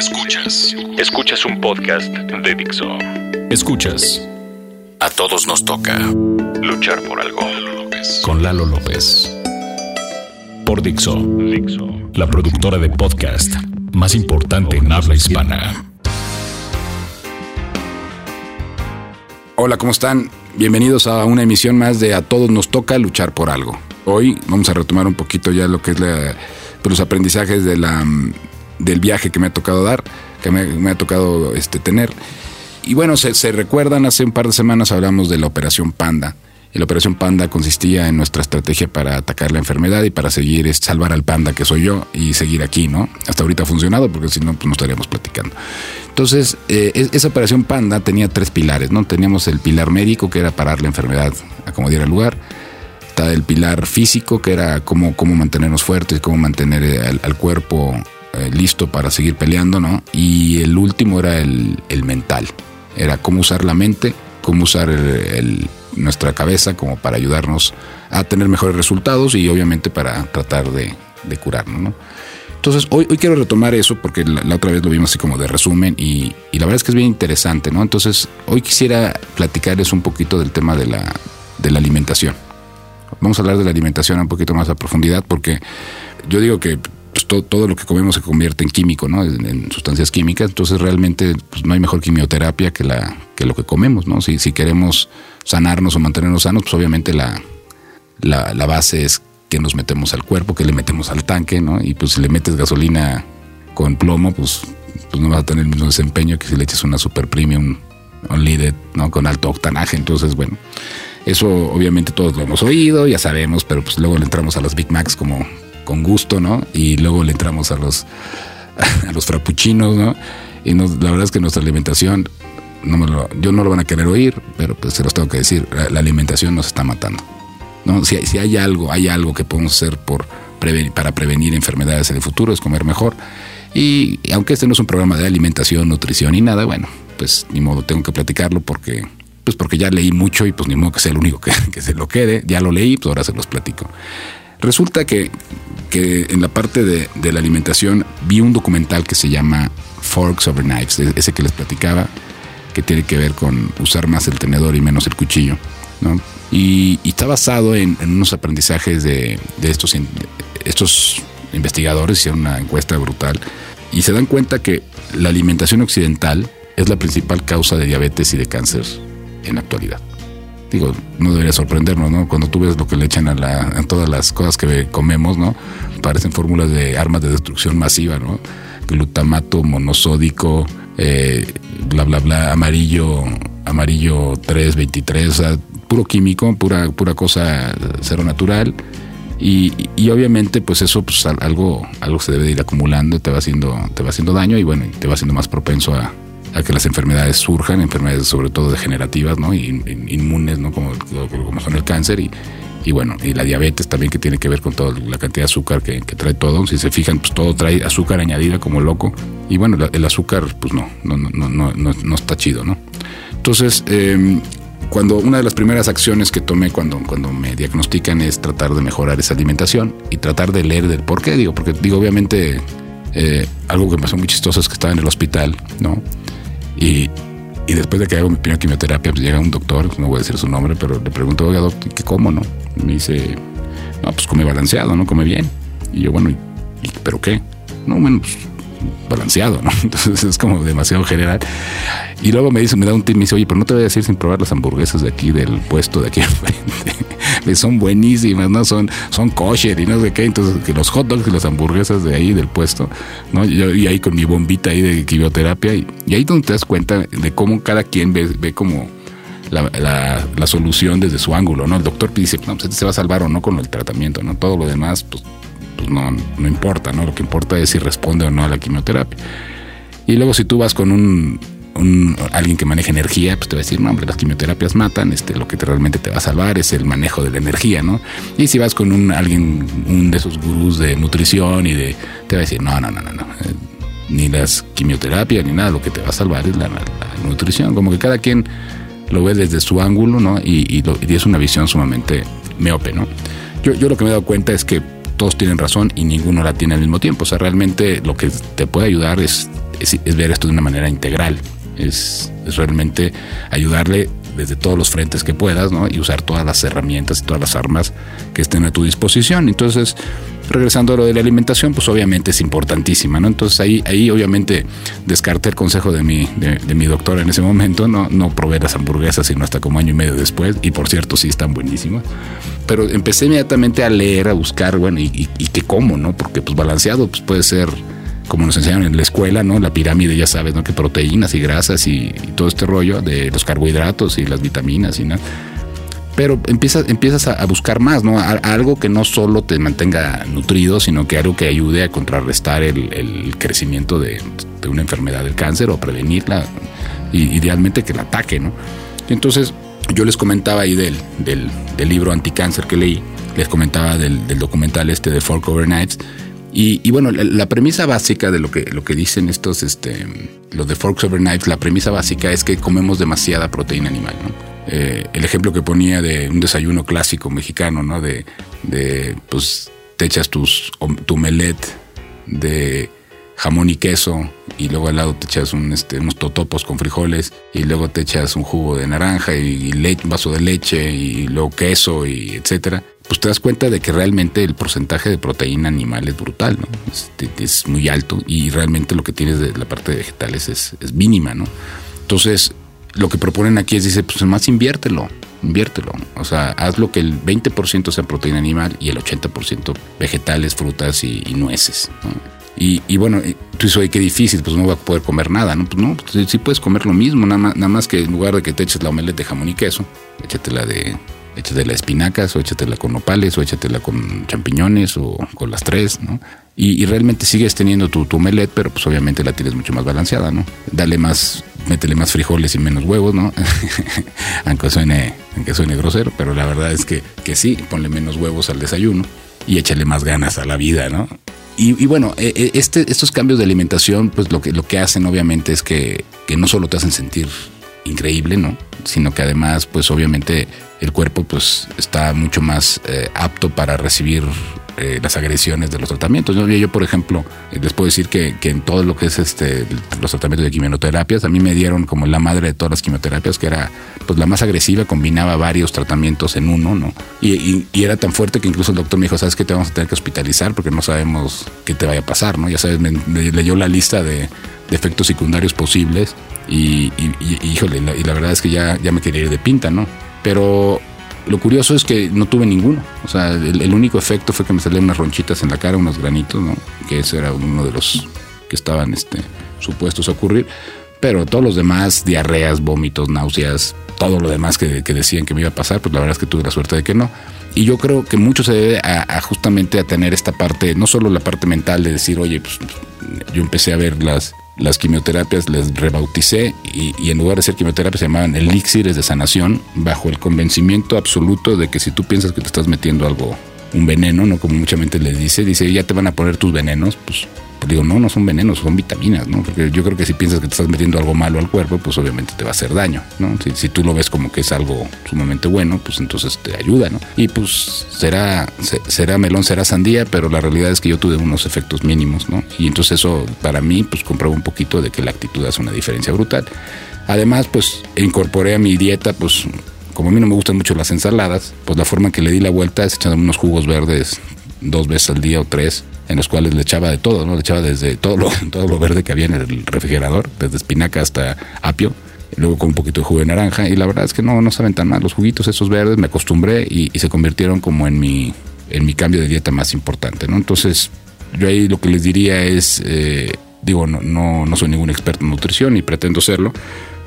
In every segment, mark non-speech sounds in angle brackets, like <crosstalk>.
Escuchas. Escuchas un podcast de Dixo. Escuchas. A todos nos toca luchar por algo. Con Lalo López. Por Dixo. Dixo. La productora de podcast más importante en habla hispana. Hola, ¿cómo están? Bienvenidos a una emisión más de A todos nos toca luchar por algo. Hoy vamos a retomar un poquito ya lo que es la, pues, los aprendizajes de la, del viaje que me ha tocado dar, que me, ha tocado este, tener. Y bueno, se, se, recuerdan, hace un par de semanas hablamos de la Operación Panda. Y la Operación Panda consistía en nuestra estrategia para atacar la enfermedad y para seguir, salvar al panda que soy yo y seguir aquí, ¿no? Hasta ahorita ha funcionado porque si no, pues no estaríamos platicando. Entonces, eh, esa Operación Panda tenía tres pilares, ¿no? Teníamos el pilar médico, que era parar la enfermedad a como diera lugar. Está el pilar físico, que era cómo, cómo mantenernos fuertes, cómo mantener al, al cuerpo eh, listo para seguir peleando, ¿no? Y el último era el, el mental, era cómo usar la mente, cómo usar nuestra cabeza como para ayudarnos a tener mejores resultados y obviamente para tratar de, de curarnos, ¿no? Entonces, hoy, hoy quiero retomar eso porque la, la, otra vez lo vimos así como de resumen y, y, la verdad es que es bien interesante, ¿no? Entonces, hoy quisiera platicarles un poquito del tema de la, de la alimentación. Vamos a hablar de la alimentación un poquito más a profundidad porque yo digo que todo, lo que comemos se convierte en químico, ¿no? En, sustancias químicas. Entonces realmente pues, no hay mejor quimioterapia que, la, que lo que comemos, ¿no? Si, si queremos sanarnos o mantenernos sanos, pues obviamente la, la, base es que nos metemos al cuerpo, que le metemos al tanque, ¿no? Y pues si le metes gasolina con plomo, pues, pues no vas a tener el mismo desempeño que si le echas una super premium unleaded, ¿no? Con alto octanaje. Entonces, bueno, eso obviamente todos lo hemos oído, ya sabemos, pero pues luego le entramos a las Big Macs como con gusto, ¿no? Y luego le entramos a los, <laughs> a los ¿no? Y nos, la verdad es que nuestra alimentación, no me lo, yo no lo van a querer oír, pero pues se los tengo que decir, la, alimentación nos está matando. ¿no? Si, si, hay algo, hay algo que podemos hacer por para prevenir enfermedades en el futuro, es comer mejor. Y, y aunque este no es un programa de alimentación, nutrición y nada, bueno, pues ni modo, tengo que platicarlo porque pues porque ya leí mucho y pues ni modo que sea el único que, <laughs> que se lo quede, ya lo leí, pues ahora se los platico. Resulta que, que en la parte de, de, la alimentación vi un documental que se llama Forks Over Knives, ese que les platicaba, que tiene que ver con usar más el tenedor y menos el cuchillo. ¿no? Y, está basado en, unos aprendizajes de, de estos, estos investigadores, hicieron una encuesta brutal y se dan cuenta que la alimentación occidental es la principal causa de diabetes y de cáncer en la actualidad digo, no debería sorprendernos, ¿no? Cuando tú ves lo que le echan a, la, a todas las cosas que comemos, ¿no? Parecen fórmulas de armas de destrucción masiva, ¿no? Glutamato monosódico, eh, bla, bla, bla, amarillo, amarillo 323, o sea, puro químico, pura, pura cosa cero natural. Y, y, obviamente, pues eso, pues algo, algo se debe de ir acumulando, te va haciendo, te va haciendo daño y bueno, te va haciendo más propenso a, a que las enfermedades surjan, enfermedades sobre todo degenerativas, ¿no? Y, inmunes, ¿no? Como, como son el cáncer y, y, bueno, y la diabetes también que tiene que ver con toda la cantidad de azúcar que, trae todo. Si se fijan, pues todo trae azúcar añadida como loco. Y bueno, el azúcar, pues no, no, no, no, no, no está chido, ¿no? Entonces, eh, cuando una de las primeras acciones que tomé cuando, cuando me diagnostican es tratar de mejorar esa alimentación y tratar de leer del por qué, digo, porque digo, obviamente, eh, algo que me pasó muy chistoso es que estaba en el hospital, ¿no? Y, y, después de que hago mi primera quimioterapia, pues llega un doctor, no voy a decir su nombre, pero le pregunto, oiga, doctor, ¿qué como, no? Me dice, no, pues come balanceado, ¿no? Come bien. Y yo, bueno, ¿y, ¿pero qué? No, bueno, pues balanceado, ¿no? <laughs> Entonces es como demasiado general. Y luego me dice, me da un tip, me dice, oye, pero no te voy a decir sin probar las hamburguesas de aquí del puesto de aquí <laughs> enfrente. son buenísimas, ¿no? Son, son kosher y no sé qué. Entonces, que los hot dogs y las hamburguesas de ahí del puesto, ¿no? Yo, y ahí con mi bombita ahí de quimioterapia. Y, y ahí donde te das cuenta de cómo cada quien ve, ve como la, la, solución desde su ángulo, ¿no? El doctor dice, no, pues se va a salvar o no con el tratamiento, ¿no? Todo lo demás, pues pues no, no importa, ¿no? Lo que importa es si responde o no a la quimioterapia. Y luego si tú vas con un, alguien que maneja energía, pues te va a decir, no, hombre, las quimioterapias matan, este, lo que te, realmente te va a salvar es el manejo de la energía, ¿no? Y si vas con un alguien, un de esos gurús de nutrición y de, te va a decir, no, no, no, no, no. Eh, ni las quimioterapias ni nada, lo que te va a salvar es la, nutrición. Como que cada quien lo ve desde su ángulo, ¿no? Y, y, y es una visión sumamente miope, ¿no? Yo, yo lo que me he dado cuenta es que todos tienen razón y ninguno la tiene al mismo tiempo. O sea, realmente lo que te puede ayudar es es, ver esto de una manera integral. Es, es realmente ayudarle desde todos los frentes que puedas, ¿no? Y usar todas las herramientas y todas las armas que estén a tu disposición. Entonces, regresando a lo de la alimentación, pues obviamente es importantísima, ¿no? Entonces ahí, ahí obviamente descarté el consejo de mi, de, mi doctor en ese momento, no, no probé las hamburguesas sino hasta como año y medio después, y por cierto sí están buenísimas. Pero empecé inmediatamente a leer, a buscar, bueno, y, y, qué como, ¿no? Porque pues balanceado pues puede ser como nos enseñaron en la escuela, ¿no? La pirámide, ya sabes, ¿no? Que proteínas y grasas y, todo este rollo de los carbohidratos y las vitaminas y nada. Pero empiezas, empiezas a, buscar más, ¿no? algo que no solo te mantenga nutrido, sino que algo que ayude a contrarrestar el, crecimiento de, una enfermedad del cáncer o prevenirla, y idealmente que la ataque, ¿no? Entonces, yo les comentaba ahí del, del, del libro anticáncer que leí, les comentaba del, del documental este de Fork Overnights, y, bueno, la, premisa básica de lo que, lo que dicen estos, este, los de Forks Over Knives, la premisa básica es que comemos demasiada proteína animal, ¿no? Eh, el ejemplo que ponía de un desayuno clásico mexicano, ¿no? De, de pues, te echas tus, tu melet de jamón y queso y luego al lado te echas este, unos totopos con frijoles y luego te echas un jugo de naranja y, un vaso de leche y luego queso y etcétera pues te das cuenta de que realmente el porcentaje de proteína animal es brutal, ¿no? Es, muy alto y realmente lo que tienes de la parte de vegetales es, mínima, ¿no? Entonces, lo que proponen aquí es, dice, pues más inviértelo, inviértelo. O sea, haz lo que el 20% sea proteína animal y el 80% vegetales, frutas y, nueces, Y, bueno, tú dices, oye, qué difícil, pues no voy a poder comer nada, ¿no? Pues no, pues sí puedes comer lo mismo, nada más, nada más que en lugar de que te eches la omelette de jamón y queso, échatela de échatela espinacas o échatela con nopales o échatela con champiñones o con las tres, ¿no? Y, realmente sigues teniendo tu, tu omelette, pero pues obviamente la tienes mucho más balanceada, ¿no? Dale más, métele más frijoles y menos huevos, ¿no? <laughs> aunque, suene, aunque suene grosero, pero la verdad es que, que sí, ponle menos huevos al desayuno y échale más ganas a la vida, ¿no? Y, bueno, e, e, este, estos cambios de alimentación, pues lo que, lo que hacen obviamente es que, que no solo te hacen sentir increíble, ¿no? Sino que además, pues obviamente el cuerpo pues está mucho más eh, apto para recibir eh, las agresiones de los tratamientos. Yo, por ejemplo, eh, les puedo decir que, en todo lo que es este los tratamientos de quimioterapias, a mí me dieron como la madre de todas las quimioterapias, que era pues la más agresiva, combinaba varios tratamientos en uno, ¿no? Y, era tan fuerte que incluso el doctor me dijo, ¿sabes qué? Te vamos a tener que hospitalizar porque no sabemos qué te vaya a pasar, ¿no? Ya sabes, me, leyó la lista de, efectos secundarios posibles y, híjole, y la verdad es que ya, ya me quería ir de pinta, ¿no? Pero lo curioso es que no tuve ninguno. O sea, el, único efecto fue que me salían unas ronchitas en la cara, unos granitos, ¿no? Que ese era uno de los que estaban este, supuestos a ocurrir. Pero todos los demás, diarreas, vómitos, náuseas, todo lo demás que, decían que me iba a pasar, pues la verdad es que tuve la suerte de que no. Y yo creo que mucho se debe a, justamente a tener esta parte, no solo la parte mental de decir, oye, pues yo empecé a ver las, las quimioterapias les rebauticé y, en lugar de ser quimioterapia se llamaban elixires de sanación bajo el convencimiento absoluto de que si tú piensas que te estás metiendo algo, un veneno, no como mucha gente les dice, dice ya te van a poner tus venenos, pues digo, no, no son venenos, son vitaminas, ¿no? Porque yo creo que si piensas que te estás metiendo algo malo al cuerpo, pues obviamente te va a hacer daño, ¿no? Si, tú lo ves como que es algo sumamente bueno, pues entonces te ayuda, ¿no? Y pues será, será melón, será sandía, pero la realidad es que yo tuve unos efectos mínimos, ¿no? Y entonces eso para mí, pues comprueba un poquito de que la actitud hace una diferencia brutal. Además, pues incorporé a mi dieta, pues como a mí no me gustan mucho las ensaladas, pues la forma que le di la vuelta es echando unos jugos verdes dos veces al día o tres en los cuales le echaba de todo, ¿no? Le echaba desde todo lo, <laughs> todo lo verde que había en el refrigerador, desde espinaca hasta apio, luego con un poquito de jugo de naranja, y la verdad es que no, no saben tan mal. Los juguitos esos verdes me acostumbré y, se convirtieron como en mi, en mi cambio de dieta más importante, ¿no? Entonces, yo ahí lo que les diría es, eh, digo, no, no, no soy ningún experto en nutrición y pretendo serlo,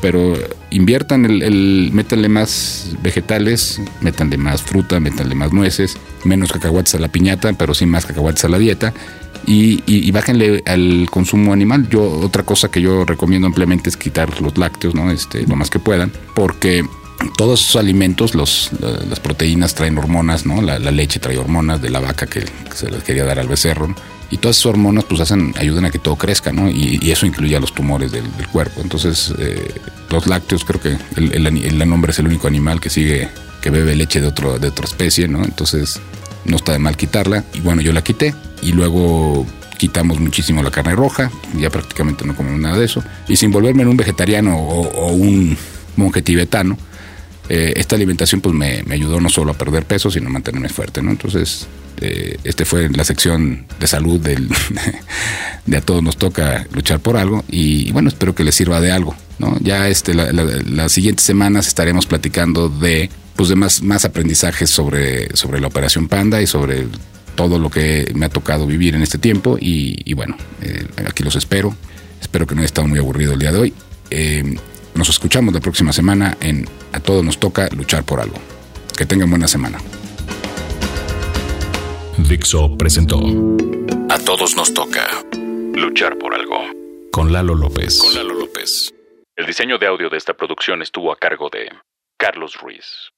pero inviertan el, el, métanle más vegetales, métanle más fruta, métanle más nueces, menos cacahuates a la piñata, pero sí más cacahuates a la dieta. Y, bájenle al consumo animal. Yo, otra cosa que yo recomiendo ampliamente es quitar los lácteos, ¿no? Este, lo más que puedan, porque todos esos alimentos, los, las proteínas traen hormonas, ¿no? La, leche trae hormonas de la vaca que, se les quería dar al becerro. Y todas esas hormonas pues hacen, ayudan a que todo crezca, ¿no? Y, eso incluye a los tumores del, cuerpo. Entonces, eh, los lácteos, creo que el, el, hombre es el único animal que sigue, que bebe leche de, otro, de otra especie, ¿no? Entonces, no está de mal quitarla. Y bueno, yo la quité. Y luego quitamos muchísimo la carne roja, ya prácticamente no comemos nada de eso. Y sin volverme en un vegetariano o, un monje tibetano, eh, esta alimentación pues me, ayudó no solo a perder peso, sino a mantenerme fuerte, ¿no? Entonces, eh, este fue la sección de salud del, <laughs> de a todos nos toca luchar por algo y, bueno, espero que les sirva de algo, ¿no? Ya este, las siguientes semanas estaremos platicando de pues de más, más aprendizajes sobre, sobre la operación Panda y sobre todo lo que me ha tocado vivir en este tiempo y, bueno, eh, aquí los espero. Espero que no haya estado muy aburrido el día de hoy. Eh, nos escuchamos la próxima semana en A Todos nos toca luchar por algo. Que tengan buena semana. Dixo presentó A Todos nos toca luchar por algo. Con Lalo López. Con Lalo López. El diseño de audio de esta producción estuvo a cargo de Carlos Ruiz.